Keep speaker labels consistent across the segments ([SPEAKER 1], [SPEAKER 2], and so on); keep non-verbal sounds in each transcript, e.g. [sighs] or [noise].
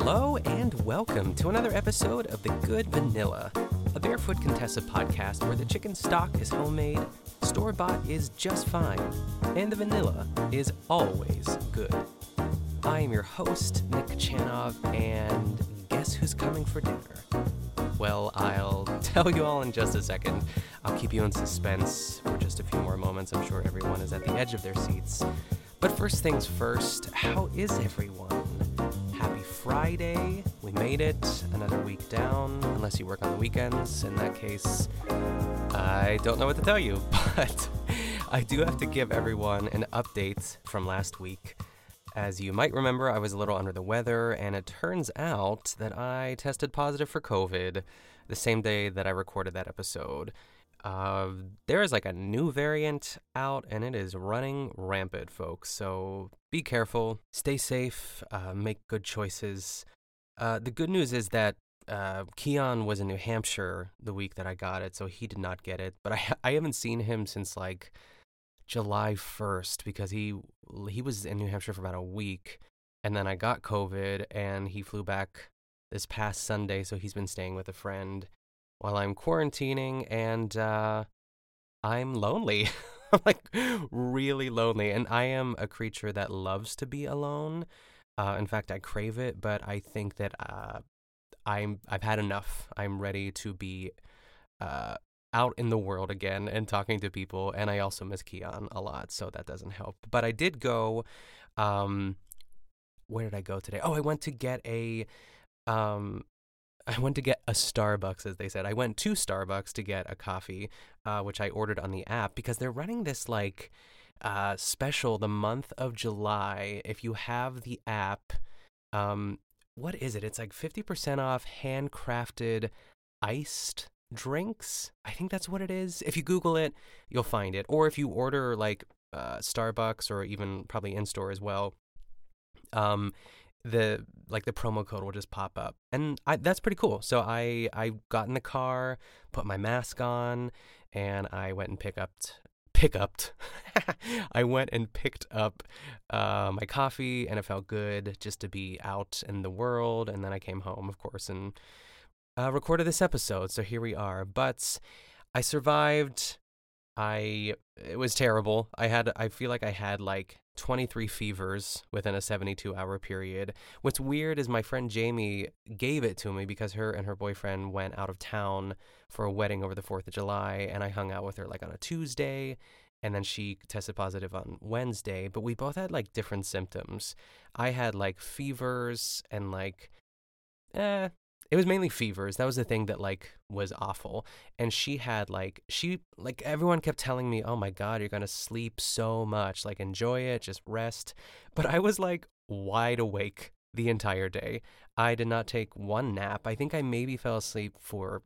[SPEAKER 1] Hello and welcome to another episode of The Good Vanilla, a Barefoot Contessa podcast where the chicken stock is homemade, store bought is just fine, and the vanilla is always good. I am your host, Nick Kochanov, and guess who's coming for dinner? Well, I'll [laughs] tell you all in just a second. I'll keep you in suspense for just a few more moments. I'm sure everyone is at the edge of their seats. But first things first, how is everyone? Friday. We made it. Another week down, unless you work on the weekends. In that case, I don't know what to tell you, [laughs] but I do have to give everyone an update from last week. As you might remember, I was a little under the weather, and it turns out that I tested positive for COVID the same day that I recorded that episode. Uh, there is like a new variant out, and it is running rampant, folks. So be careful, stay safe, uh, make good choices. Uh, the good news is that uh, Keon was in New Hampshire the week that I got it, so he did not get it. But I [laughs] I haven't seen him since like July 1st because he he was in New Hampshire for about a week and then I got COVID and he flew back this past Sunday so he's been staying with a friend while I'm quarantining and uh I'm lonely. [laughs] Like really lonely and I am a creature that loves to be alone. Uh in fact I crave it, but I think that uh I'm I've had enough. I'm ready to be uh out in the world again and talking to people and I also miss Keon a lot so that doesn't help but I did go um where did I go today oh I went to get a um I went to get a Starbucks as they said I went to Starbucks to get a coffee uh, which I ordered on the app because they're running this like uh special the month of July if you have the app um what is it it's like 50% off handcrafted iced drinks. I think that's what it is. If you Google it, you'll find it. Or if you order like uh, Starbucks or even probably in store as well, um, the like the promo code will just pop up, and I, that's pretty cool. So I I got in the car, put my mask on, and I went and picked up pick up. [laughs] I went and picked up uh, my coffee, and it felt good just to be out in the world. And then I came home, of course, and uh, recorded this episode, so here we are. But I survived. I it was terrible. I had I feel like I had like 23 fevers within a 72 hour period. What's weird is my friend Jamie gave it to me because her and her boyfriend went out of town for a wedding over the 4th of July and I hung out with her like on a Tuesday and then she tested positive on Wednesday, but we both had like different symptoms. I had like fevers and like eh, it was mainly fevers. That was the thing that like was awful. And she had like she like everyone kept telling me, "Oh my god, you're going to sleep so much. Like enjoy it, just rest." But I was like wide awake the entire day. I did not take one nap. I think I maybe fell asleep for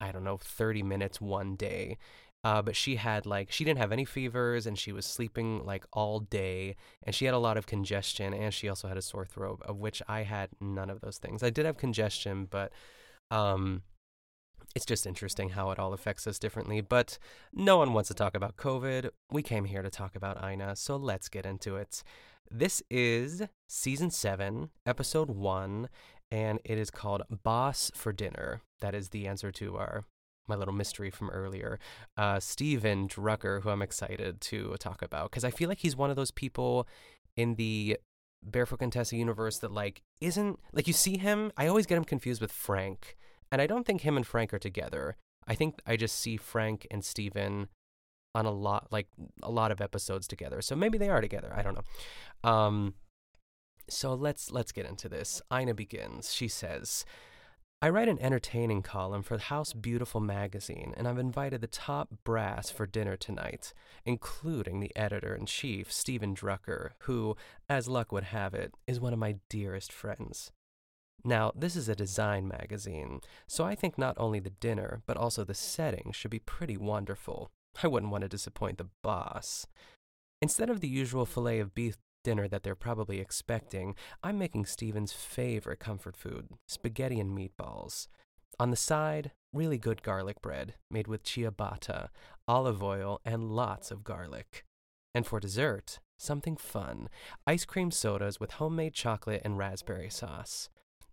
[SPEAKER 1] I don't know, 30 minutes one day. Uh, but she had like she didn't have any fevers and she was sleeping like all day and she had a lot of congestion and she also had a sore throat of which I had none of those things. I did have congestion, but um, it's just interesting how it all affects us differently. But no one wants to talk about COVID. We came here to talk about Ina, so let's get into it. This is season seven, episode one, and it is called Boss for Dinner. That is the answer to our my little mystery from earlier, uh, Stephen Drucker, who I'm excited to talk about because I feel like he's one of those people in the Barefoot Contessa universe that like isn't like you see him. I always get him confused with Frank, and I don't think him and Frank are together. I think I just see Frank and Stephen on a lot like a lot of episodes together. So maybe they are together. I don't know. Um, so let's let's get into this. Ina begins. She says. I write an entertaining column for House Beautiful magazine, and I've invited the top brass for dinner tonight, including the editor in chief, Stephen Drucker, who, as luck would have it, is one of my dearest friends. Now, this is a design magazine, so I think not only the dinner, but also the setting should be pretty wonderful. I wouldn't want to disappoint the boss. Instead of the usual filet of beef dinner that they're probably expecting, I'm making Stephen's favorite comfort food spaghetti and meatballs. On the side, really good garlic bread made with ciabatta, olive oil, and lots of garlic. And for dessert, something fun ice cream sodas with homemade chocolate and raspberry sauce.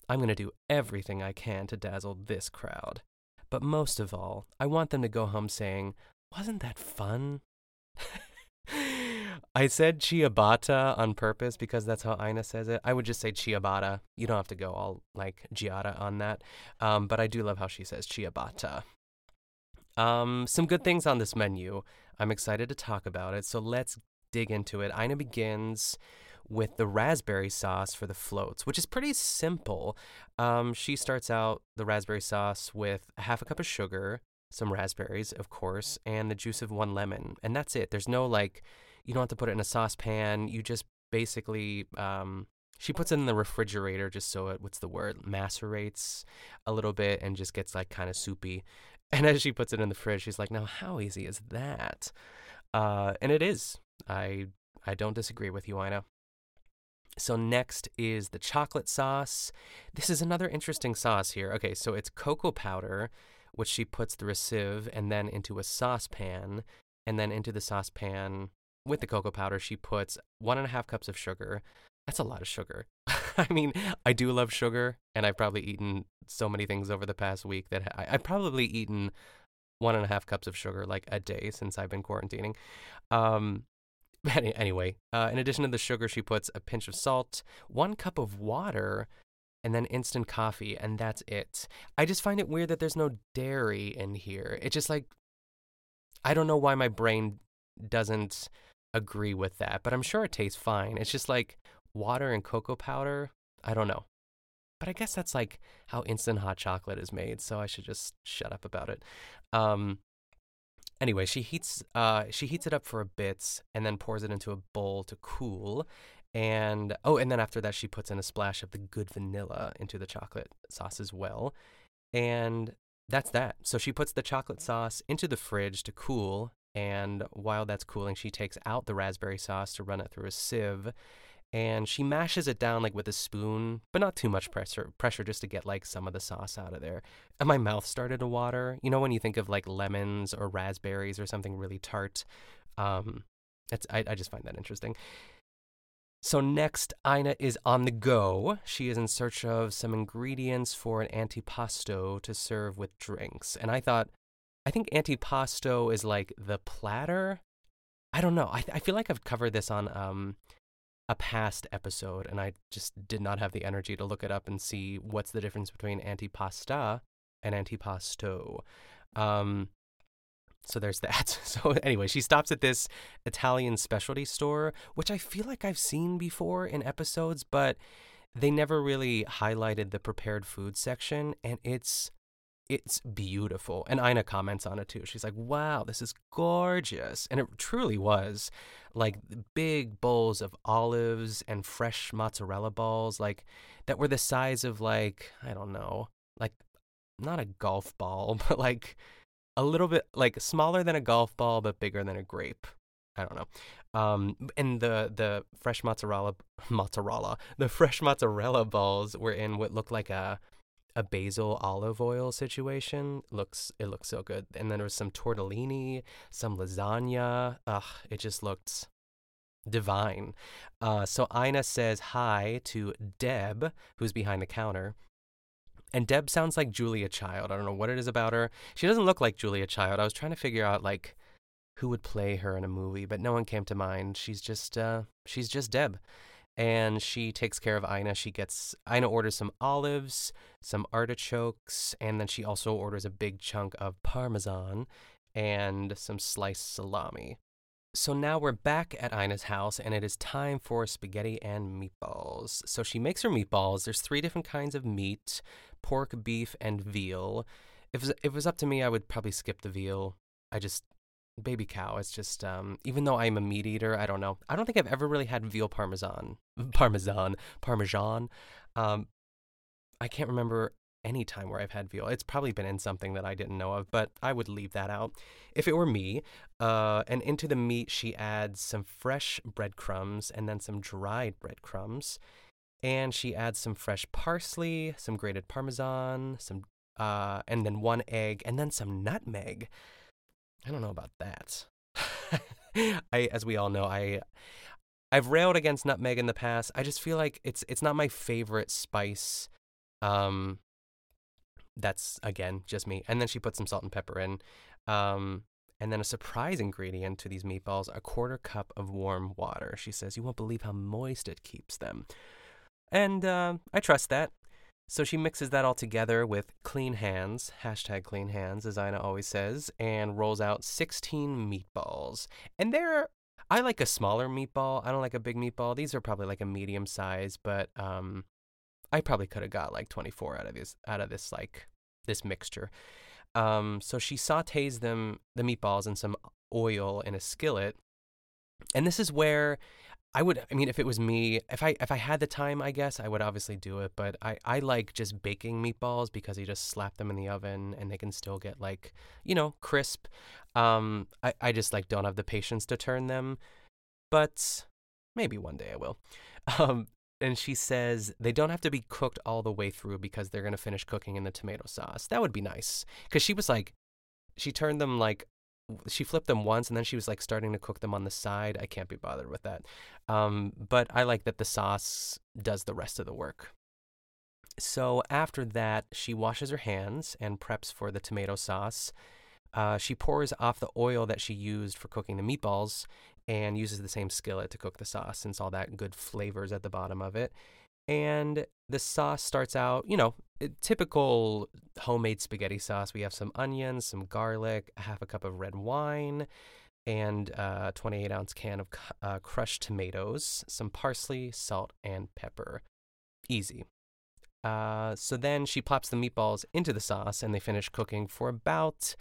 [SPEAKER 1] I'm going to do everything I can to dazzle this crowd. But most of all, I want them to go home saying, Wasn't that fun? [laughs] I said ciabatta on purpose because that's how Ina says it. I would just say ciabatta. You don't have to go all like giada on that. Um, but I do love how she says ciabatta. Um, some good things on this menu. I'm excited to talk about it. So let's dig into it. Ina begins with the raspberry sauce for the floats, which is pretty simple. Um, she starts out the raspberry sauce with half a cup of sugar, some raspberries, of course, and the juice of one lemon. And that's it. There's no like, you don't have to put it in a saucepan. You just basically, um, she puts it in the refrigerator just so it, what's the word, macerates a little bit and just gets like kind of soupy. [laughs] And as she puts it in the fridge, she's like, now how easy is that? Uh, and it is. I I don't disagree with you, Ina. So next is the chocolate sauce. This is another interesting sauce here. Okay, so it's cocoa powder, which she puts through a sieve and then into a saucepan, and then into the saucepan with the cocoa powder she puts one and a half cups of sugar. That's a lot of sugar. [laughs] I mean, I do love sugar, and I've probably eaten so many things over the past week that I, I've probably eaten one and a half cups of sugar like a day since I've been quarantining. Um, [laughs] anyway, uh, in addition to the sugar, she puts a pinch of salt, one cup of water, and then instant coffee, and that's it. I just find it weird that there's no dairy in here. It's just like, I don't know why my brain doesn't agree with that, but I'm sure it tastes fine. It's just like water and cocoa powder. I don't know. But I guess that's like how instant hot chocolate is made, so I should just shut up about it. Um, Anyway, she heats uh she heats it up for a bit and then pours it into a bowl to cool. And oh, and then after that she puts in a splash of the good vanilla into the chocolate sauce as well. And that's that. So she puts the chocolate sauce into the fridge to cool and while that's cooling, she takes out the raspberry sauce to run it through a sieve and she mashes it down like with a spoon, but not too much pressure, pressure just to get like some of the sauce out of there. And my mouth started to water. You know when you think of like lemons or raspberries or something really tart. Um, it's I, I just find that interesting. So next, Ina is on the go. She is in search of some ingredients for an antipasto to serve with drinks. And I thought, I think antipasto is like the platter. I don't know. I, I feel like I've covered this on um, a past episode and I just did not have the energy to look it up and see what's the difference between antipasta and antipasto. Um, so there's that. [laughs] So anyway, she stops at this Italian specialty store, which I feel like I've seen before in episodes, but they never really highlighted the prepared food section and it's it's beautiful. And Ina comments on it too. She's like, wow, this is gorgeous. And it truly was like big bowls of olives and fresh mozzarella balls, like that were the size of like, I don't know, like not a golf ball, [laughs] but like a little bit like smaller than a golf ball, but bigger than a grape. I don't know. Um, and the the fresh mozzarella [laughs] mozzarella the fresh mozzarella balls were in what looked like a a basil olive oil situation. Looks it looks so good. And then there was some tortellini, some lasagna. Ugh, it just looked divine. Uh, so Ina says hi to Deb, who's behind the counter. And Deb sounds like Julia Child. I don't know what it is about her. She doesn't look like Julia Child. I was trying to figure out like who would play her in a movie, but no one came to mind. She's just uh, she's just Deb and she takes care of Ina. She gets Ina orders some olives, some artichokes, and then she also orders a big chunk of parmesan and some sliced salami. So now we're back at Ina's house and it is time for spaghetti and meatballs. So she makes her meatballs. There's three different kinds of meat pork, beef, and veal. If, it was up to me, I would probably skip the veal. I just baby cow. It's just um, even though I'm a meat eater, I don't know. I don't think I've ever really had veal parmesan, [laughs] parmesan, parmesan. Um, I can't remember any time where I've had veal. It's probably been in something that I didn't know of, but I would leave that out if it were me. Uh, and into the meat, she adds some fresh breadcrumbs and then some dried breadcrumbs. And she adds some fresh parsley, some grated parmesan, some uh, and then one egg, and then some nutmeg. I don't know about that. [laughs] I, as we all know, I, I've railed against nutmeg in the past. I just feel like it's it's not my favorite spice Um, that's again just me. And then she puts some salt and pepper in. Um, and then a surprise ingredient to these meatballs a quarter cup of warm water. She says, You won't believe how moist it keeps them. And uh, I trust that. So she mixes that all together with clean hands, hashtag clean hands, as Ina always says, and rolls out 16 meatballs. And they're, I like a smaller meatball. I don't like a big meatball. These are probably like a medium size, but um, I probably could have got like 24 out of this, out of this, like, this mixture. Um, so she sautés them, the meatballs, in some oil in a skillet. And this is where I would I mean if it was me if I if I had the time I guess I would obviously do it but I I like just baking meatballs because you just slap them in the oven and they can still get like you know crisp. Um I I just like don't have the patience to turn them but maybe one day I will. [laughs] Um and she says they don't have to be cooked all the way through because they're going to finish cooking in the tomato sauce. That would be nice. Cuz she was like she turned them like she flipped them once and then she was like starting to cook them on the side. I can't be bothered with that. Um, but I like that the sauce does the rest of the work. So after that, she washes her hands and preps for the tomato sauce. Uh, she pours off the oil that she used for cooking the meatballs and uses the same skillet to cook the sauce since all that good flavors at the bottom of it. And the sauce starts out, you know, typical homemade spaghetti sauce. We have some onions, some garlic, half a cup of red wine, and a 28 ounce can of uh, crushed tomatoes, some parsley, salt, and pepper. Easy. Uh, so then she plops the meatballs into the sauce and they finish cooking for about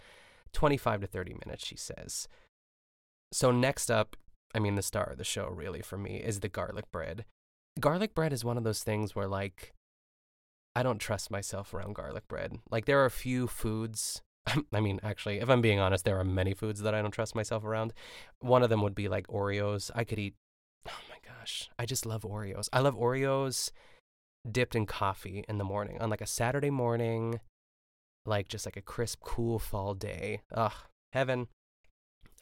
[SPEAKER 1] 25 to 30 minutes, she says. So next up, I mean, the star of the show, really, for me, is the garlic bread garlic bread is one of those things where like I don't trust myself around garlic bread. Like there are a few foods [laughs] I mean, actually, if I'm being honest, there are many foods that I don't trust myself around. One of them would be like Oreos. I could eat [sighs] Oh my gosh. I just love Oreos. I love Oreos dipped in coffee in the morning on like a Saturday morning, like just like a crisp, cool fall day. Ugh, heaven.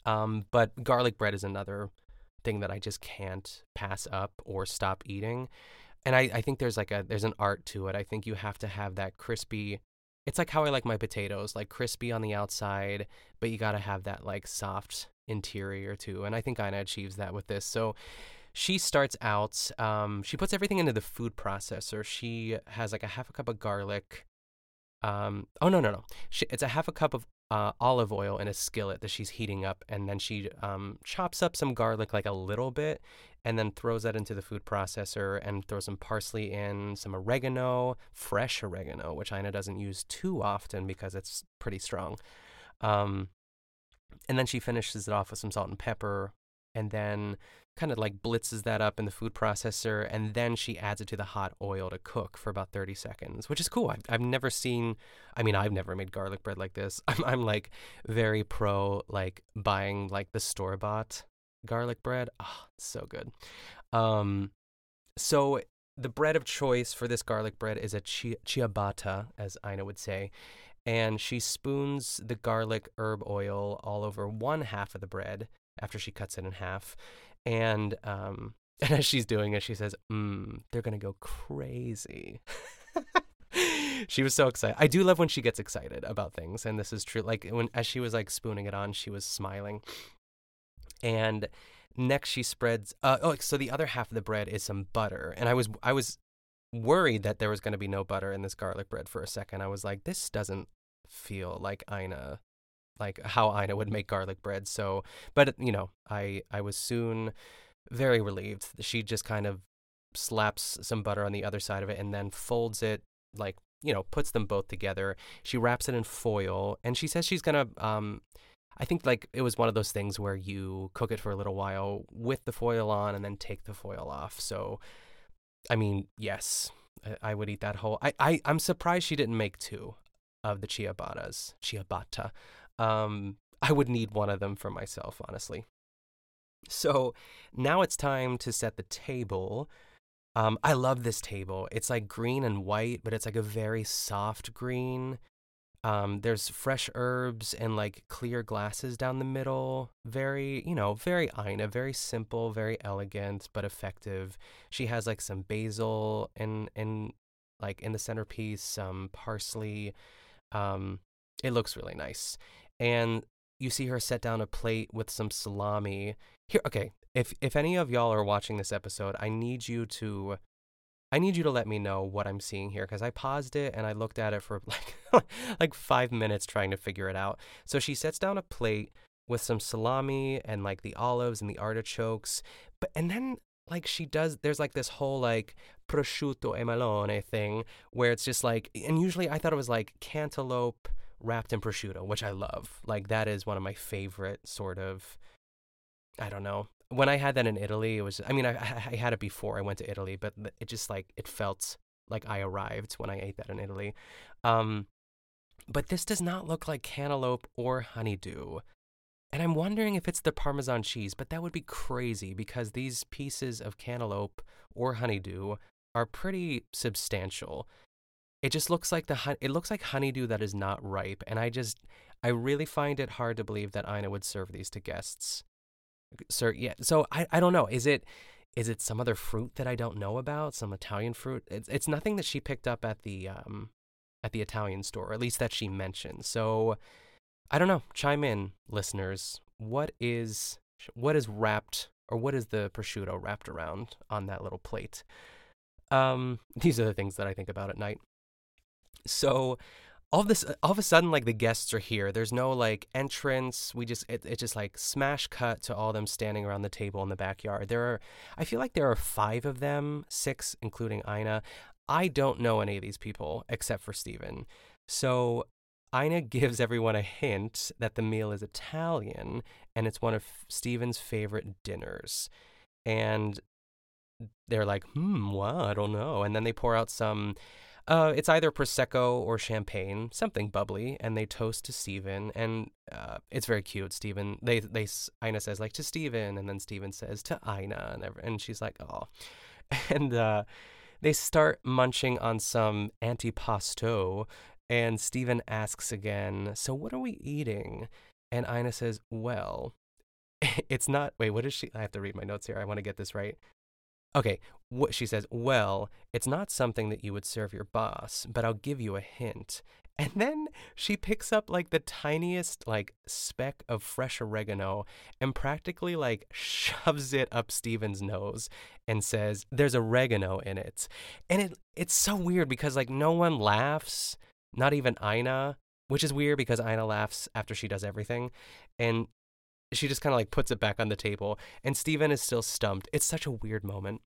[SPEAKER 1] Um, but garlic bread is another thing that I just can't pass up or stop eating. And I, I think there's like a there's an art to it. I think you have to have that crispy it's like how I like my potatoes, like crispy on the outside, but you gotta have that like soft interior too. And I think Ina achieves that with this. So she starts out, um, she puts everything into the food processor. She has like a half a cup of garlic. Um, oh no no no! She, it's a half a cup of uh, olive oil in a skillet that she's heating up, and then she um, chops up some garlic like a little bit, and then throws that into the food processor and throws some parsley in, some oregano, fresh oregano, which Ina doesn't use too often because it's pretty strong. Um, and then she finishes it off with some salt and pepper, and then kind of like blitzes that up in the food processor and then she adds it to the hot oil to cook for about 30 seconds which is cool. I've, I've never seen i mean i've never made garlic bread like this. [laughs] I'm, I'm like very pro like buying like the store bought garlic bread. Oh so good. Um so the bread of choice for this garlic bread is a chi- ciabatta as ina would say and she spoons the garlic herb oil all over one half of the bread after she cuts it in half. And um, [laughs] and as she's doing it, she says, mm, "They're gonna go crazy." [laughs] she was so excited. I do love when she gets excited about things, and this is true. Like when as she was like spooning it on, she was smiling. And next, she spreads. Uh, oh, so the other half of the bread is some butter, and I was I was worried that there was going to be no butter in this garlic bread for a second. I was like, this doesn't feel like Ina like how Ina would make garlic bread. So, but you know, I I was soon very relieved. She just kind of slaps some butter on the other side of it and then folds it like you know puts them both together. She wraps it in foil and she says she's gonna um. I think like it was one of those things where you cook it for a little while with the foil on and then take the foil off. So, I mean, yes, I, I would eat that whole. I, I I'm surprised she didn't make two of the ciabattas, ciabatta. Um, [laughs] I would need one of them for myself, honestly. So now it's time to set the table. Um, I love this table. It's like green and white, but it's like a very soft green. Um, there's fresh herbs and like clear glasses down the middle. Very, you know, very Ina, very simple, very elegant, but effective. She has like some basil and and like in the centerpiece, some parsley. Um, it looks really nice. And you see her set down a plate with some salami. Here, okay. If if any of y'all are watching this episode, I need you to I need you to let me know what I'm seeing here because I paused it and I looked at it for [laughs] like like 5 minutes trying to figure it out. So she sets down a plate with some salami and like the olives and the artichokes. But and then like she does there's like this whole like prosciutto e melone thing where it's just like and usually I thought it was like cantaloupe wrapped in prosciutto, which I love. Like that is one of my favorite sort of I don't know. When I had that in Italy, it was I mean I I had it before I went to Italy, but it just like it felt like I arrived when I ate that in Italy. Um but this does not look like cantaloupe or honeydew. And I'm wondering if it's the Parmesan cheese, but that would be crazy because these pieces of cantaloupe or honeydew are pretty substantial. It just looks like the it looks like honeydew that is not ripe, and I just I really find it hard to believe that Ina would serve these to guests. Sir, yeah. So I I don't know. Is it is it some other fruit that I don't know about? Some Italian fruit? It's it's nothing that she picked up at the um at the Italian store, or at least that she mentioned. So I don't know. Chime in, listeners. What is what is wrapped or what is the prosciutto wrapped around on that little plate? Um, these are the things that I think about at night. So all of this all of a sudden like the guests are here. There's no like entrance. We just it, it's just like smash cut to all them standing around the table in the backyard. There are i feel like there are five of them six including ina. I don't know any of these people except for stephen. So Ina gives everyone a hint that the meal is Italian and it's one of Stephen's favorite dinners. And they're like, hmm, well, I don't know. And then they pour out some, uh, it's either Prosecco or champagne, something bubbly, and they toast to Stephen. And uh, it's very cute. Stephen, they, they, Ina says, like, to Stephen. And then Stephen says, to Ina. And, and she's like, oh. [laughs] And, uh, they start munching on some antipasto, and Stephen asks again, So what are we eating? And Ina says, Well, [laughs] it's not. Wait, what is she? I have to read my notes here. I want to get this right. Okay, what she says, Well, it's not something that you would serve your boss, but I'll give you a hint. [laughs] And then she picks up like the tiniest like speck of fresh oregano and practically like [laughs] shoves it up Stephen's nose and says, "There's oregano in it." And it it's so weird because like no one laughs not even Ina, which is weird because Ina laughs after she does everything. And she just kind of like puts it back on the table. And Stephen is still stumped. It's such a weird moment.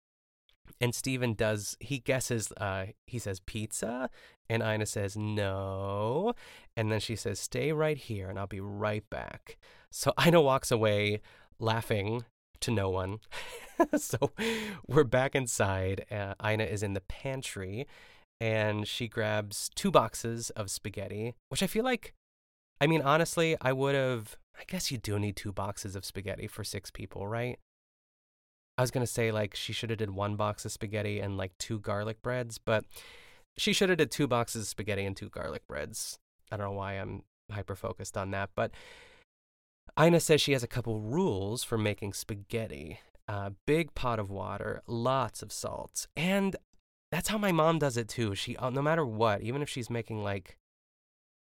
[SPEAKER 1] And Stephen does, he guesses, uh, he says pizza. And Ina says no. And then she says, stay right here and I'll be right back. So [laughs] Ina walks away laughing to no one. [laughs] so we're back inside. Uh, Ina is in the pantry and she grabs two boxes of spaghetti, which I feel like, I mean, honestly, I would have, I guess you do need two boxes of spaghetti for six people, right? I was going to say, like, she should have did one box of spaghetti and, like, two garlic breads, but she should have did two boxes of spaghetti and two garlic breads. I don't know why I'm hyper focused on that, but Ina says she has a couple rules for making spaghetti. A uh, big pot of water, lots of salt, and that's how my mom does it too. She, uh, no matter what, even if she's making like,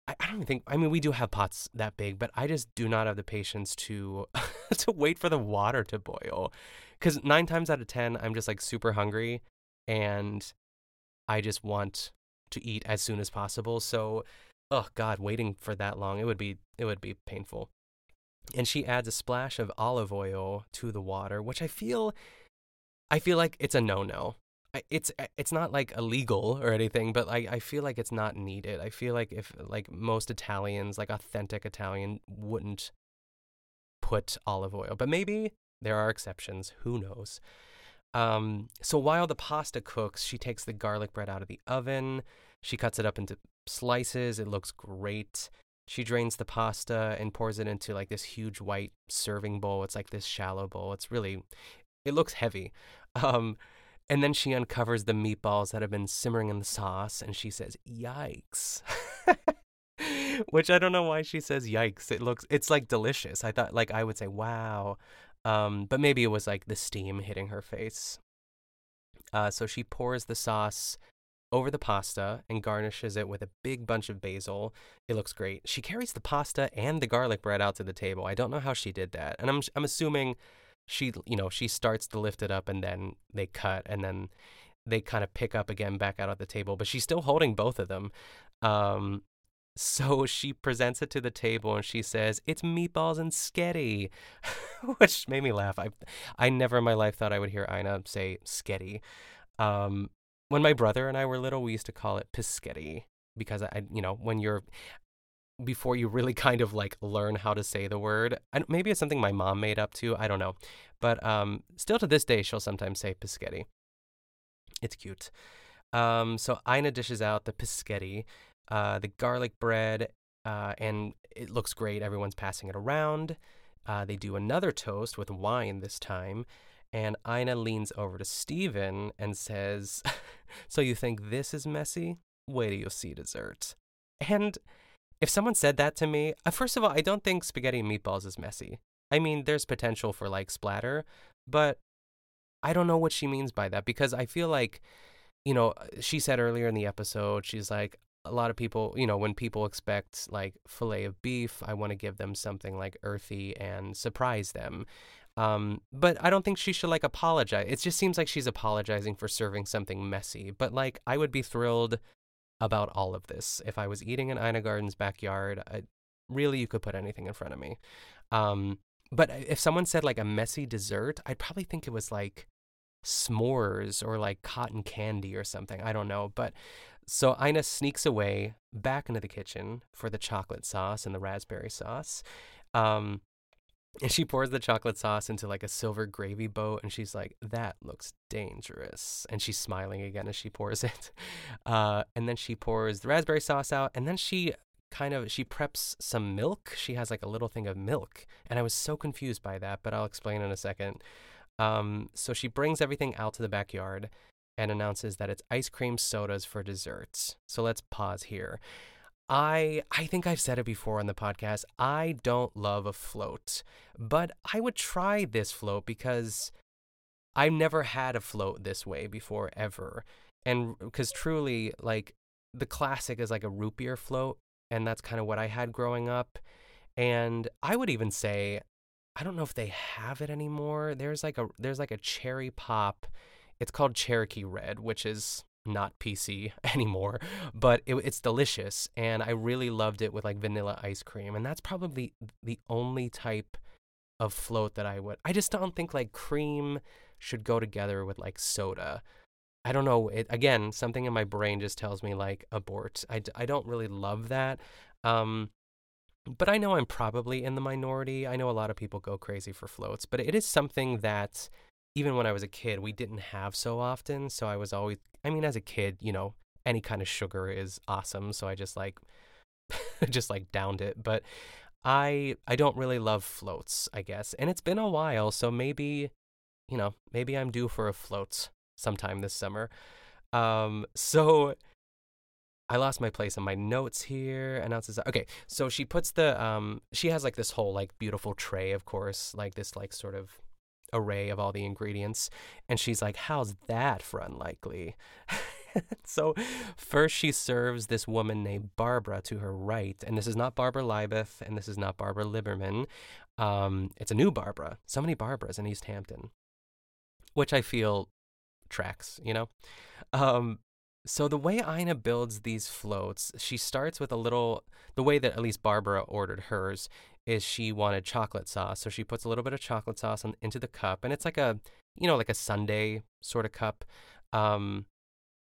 [SPEAKER 1] I, I don't think. I mean, we do have pots that big, but I just do not have the patience to [laughs] to wait for the water to boil. Because nine times out of ten, I'm just like super hungry, and I just want to eat as soon as possible. So, oh God, waiting for that long, it would be it would be painful. And she adds a splash of olive oil to the water, which I feel I feel like it's a no-no it's eh, it's not like illegal or anything, but I, I feel like it's not needed. I feel like if like most Italians, like authentic Italian, wouldn't put olive oil, but maybe there are exceptions. Who knows? Um, so while the pasta cooks, she takes the garlic bread out of the oven. She cuts it up into slices. It looks great. She drains the pasta and pours it into like this huge white serving bowl. It's like this shallow bowl. It's really, it looks heavy. Um, and then she uncovers the meatballs that have been simmering in the sauce and she says, Yikes. [laughs] Which I don't know why she says yikes. It looks it's like delicious. I thought like I would say wow. Um, but maybe it was like the steam hitting her face. Uh, so she pours the sauce over the pasta and garnishes it with a big bunch of basil. It looks great. She carries the pasta and the garlic bread out to the table. I don't know how she did that. And I'm I'm assuming she you know, she starts to lift it up and then they cut and then they kind of pick up again back out at the table, but she's still holding both of them. Um so she presents it to the table and she says, "It's meatballs and sketty," [laughs] which made me laugh. I I never in my life thought I would hear Ina say sketty. Um, when my brother and I were little, we used to call it pischetti because I, you know, when you're before you really [laughs] kind of like learn how to say the word. I, maybe it's something my mom made up too. I don't know, but um, still to this day, she'll sometimes say pischetti. It's cute. Um, so Ina dishes out the pischetti, uh, the garlic bread, uh, and it looks great. Everyone's passing it around. Uh, they do another toast with wine this time, and Ina leans over to Stephen and says, [laughs] So you think this is messy? Wait till you see dessert. And if someone said that to me, uh, first of all, I don't think spaghetti and meatballs is messy. I mean, there's potential for like splatter, but I don't know what she means by that because I feel like, you know, she said earlier in the episode, she's like, a lot of people, you know, when people expect like filet of beef, I want to give them something like earthy and surprise them. Um, but I don't think she should like apologize. It just seems like she's apologizing for serving something messy. But like, I would be thrilled about all of this if I was eating in Ina Garten's backyard. I, really, you could put anything in front of me. Um, but if someone said like a messy dessert, I'd probably think it was like s'mores or like cotton candy or something. I don't know. But so Ina sneaks away back into the kitchen for the chocolate sauce and the raspberry sauce. Um, and she pours the chocolate sauce into like a silver gravy boat, and she's like, "That looks dangerous." And she's smiling again as she pours [laughs] it. Uh, and then she pours the raspberry sauce out, and then she kind of she preps some milk. She has like a little thing of milk, and I was so confused by that, but I'll explain in a second. Um, so she brings everything out to the backyard and announces that it's ice cream sodas for desserts. So let's pause here. I I think I've said it before on the podcast. I don't love a float, but I would try this float because I've never had a float this way before ever. And because truly like the classic is like a root beer float and that's kind of what I had growing up. And I would even say I don't know if they have it anymore. There's like a there's like a cherry pop. It's called Cherokee Red, which is not PC [laughs] anymore, but it, it's delicious. And I really loved it with like vanilla ice cream. And that's probably the only type of float that I would. I just don't think like cream should go together with like soda. I don't know. It again, something in my brain just tells me like abort. I, I don't really love that. Um, but I know I'm probably in the minority. I know a lot of people go crazy for floats, but it is something that even when I was a kid, we didn't have so often. So I was always, I mean, as a kid, you know, any kind of sugar is awesome. So I just like, [laughs] just like downed it. But I, I don't really love floats, I guess. And it's been a while. So maybe, you know, maybe I'm due for a float sometime this summer. Um, so I lost my place in my notes here. Announces okay, so she puts the um she has like this whole like beautiful tray, of course, like this like sort of array of all the ingredients. And she's like, How's that for unlikely? [laughs] so first she serves this woman named Barbara to her right. And this is not Barbara Leibeth and this is not Barbara Liberman. Um, it's a new Barbara. So many Barbaras in East Hampton, which I feel tracks, you know? Um, so the way Ina builds these floats, she starts with a little the way that at least Barbara ordered hers is she wanted chocolate sauce. So she puts a little bit of chocolate sauce on, into the cup and it's like a, you know, like a sundae sort of cup. Um,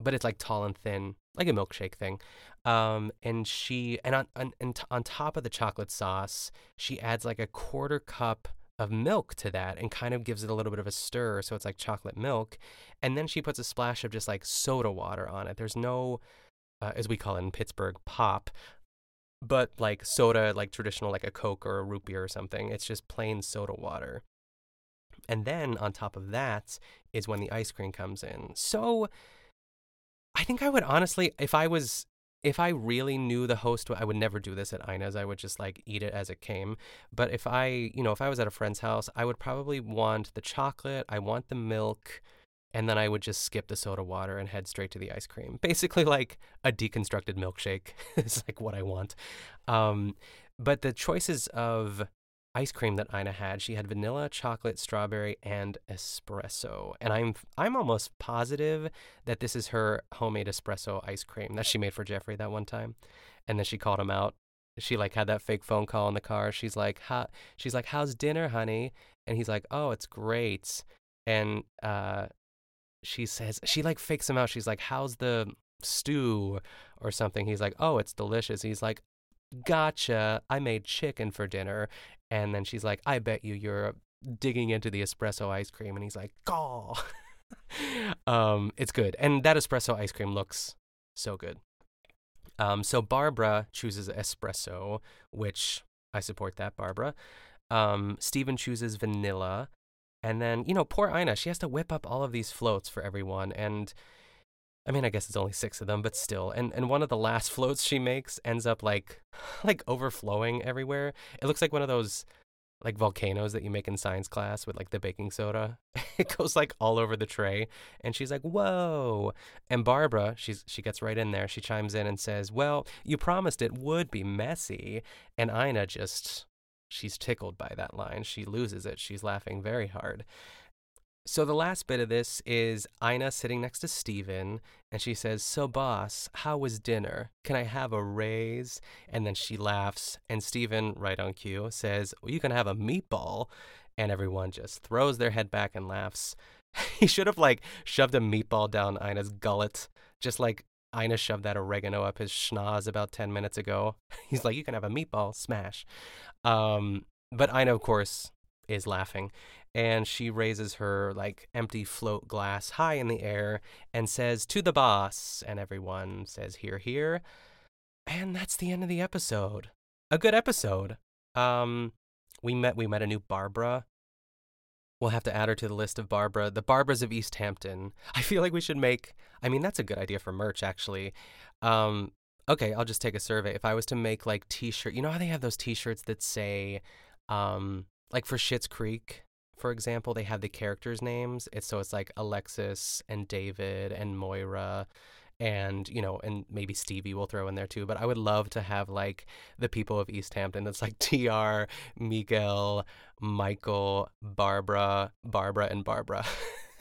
[SPEAKER 1] but it's like tall and thin, like a milkshake thing. Um, and she and on, on and on top of the chocolate sauce, she adds like a quarter cup of milk to that and kind of gives it a little bit of a stir so it's like chocolate milk and then she puts a splash of just like soda water on it. There's no uh, as we call it in pittsburgh pop but like soda like traditional like a coke or a root beer or something it's just plain soda water. And then on top of that is when the ice cream comes in. So i think i would honestly if i was if I really knew the host, I would never do this at Ina's. I would just like eat it as it came. But if I, you know, if I was at a friend's house, I would probably want the chocolate. I want the milk, and then I would just skip the soda water and head straight to the ice cream. [laughs] Basically, like a deconstructed milkshake [laughs] is like what I want. Um, but the choices of ice cream that Ina had. She had vanilla, chocolate, strawberry, and espresso. And I'm I'm almost positive that this is her homemade espresso ice cream that she made for Jeffrey that one time. And then she called him out. She like had that fake phone call in the car. She's like, "How?" She's like, "How's dinner, honey?" And he's like, "Oh, it's great." And uh, she says she like fakes him out. She's like, "How's the stew?" or something. He's like, "Oh, it's delicious." He's like, gotcha, I made chicken for dinner. And then she's like, I bet you you're digging into the espresso ice cream. And he's like, Gaw. [laughs] um, it's good. And that espresso ice cream looks so good. Um, so Barbara chooses espresso, which I support that, Barbara. Um, Stephen chooses vanilla. And then, you know, poor Ina, she has to whip up all of these floats for everyone. And I mean, I guess it's only six of them, but still. And and one of the last floats she makes ends up like [sighs] like overflowing everywhere. It looks like one of those like volcanoes that you make in science class with like the baking soda. [laughs] it goes like all over the tray. And she's like, Whoa. And Barbara, she's she gets right in there. She chimes in and says, Well, you promised it would be messy. And Ina just she's tickled by that line. She loses it. She's laughing very hard. So the last bit of this is Ina sitting next to Stephen and she says, So boss, how was dinner? Can I have a raise? And then she laughs and Stephen, right on cue, says, Well, you can have a meatball. And everyone just throws their head back and laughs. [laughs] he should have like shoved a meatball down Ina's gullet, just like Ina shoved that oregano up his schnoz about 10 minutes ago. [laughs] He's like, You can have a meatball, smash. Um, but Ina, of course, is laughing and she raises her like empty float glass high in the air and says to the boss and everyone says here here and that's the end of the episode. A good episode. Um we met we met a new barbara. We'll have to add her to the list of barbara the barbaras of east hampton. [laughs] I feel like we should make i mean that's a good idea for merch actually. Um okay i'll just take a survey. If i was to make like t-shirt you know how they have those t-shirts that say um like for Schitt's Creek, for example, they have the characters' names. It's so it's like Alexis and David and Moira and you know and maybe Stevie will throw in there too. But I would love to have like the people of East Hampton. It's like [laughs] TR, Miguel, Michael, Barbara, Barbara and Barbara.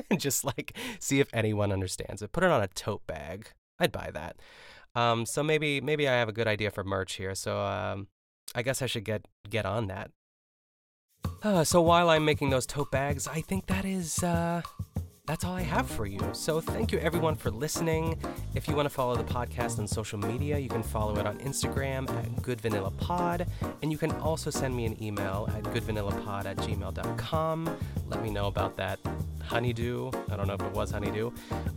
[SPEAKER 1] And [laughs] just like see if anyone understands it. Put it on a tote bag. I'd buy that. Um so maybe maybe I have a good idea for merch here. So um I guess I should get get on that uh, so while I'm making those tote bags, I think that is uh, that's all I have for you. So thank you everyone for listening. If you want to follow the podcast on social media, you can follow it on Instagram at goodvanillapod. And you can also send me an email at goodvanillapod at gmail.com. Let me know about that honeydew. I don't know if it was honeydew.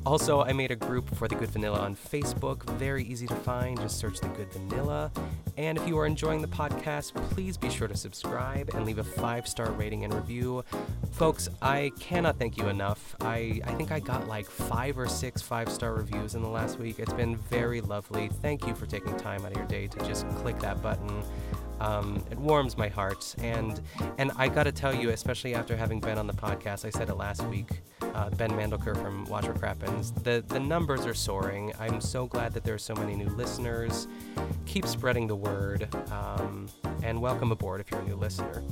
[SPEAKER 1] Also, I made a group for the Good Vanilla on Facebook. Very easy to find. Just search the Good Vanilla. And if you are enjoying the podcast, please be sure to subscribe and leave a five star rating and review. Folks, I cannot thank you enough. I I, I think I got like five or six five star reviews in the last week. It's been very lovely. Thank you for taking time out of your day to just click that button. Um, it warms my heart, and and I got to tell you, especially after having been on the podcast, I said it last week. Uh, ben Mandelker from Watch Crappens. The the numbers are soaring. I'm so glad that there are so many new listeners. Keep spreading the word, um, and welcome aboard if you're a new listener.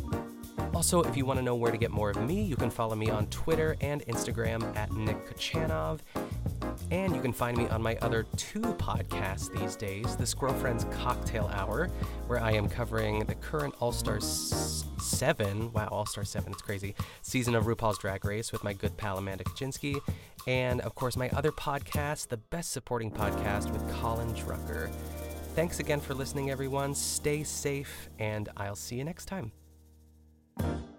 [SPEAKER 1] Also, if you want to know where to get more of me, you can follow me on Twitter and Instagram at Nick Kochanov. And you can find me on my other two podcasts these days the Squirrel Friends Cocktail Hour, where I am covering the current All Star 7, wow, All Star 7, it's crazy, season of RuPaul's Drag Race with my good pal Amanda Kaczynski. And of course, my other podcast, the Best Supporting Podcast with Colin Drucker. Thanks again for listening, everyone. Stay safe, and I'll see you next time. Thank you.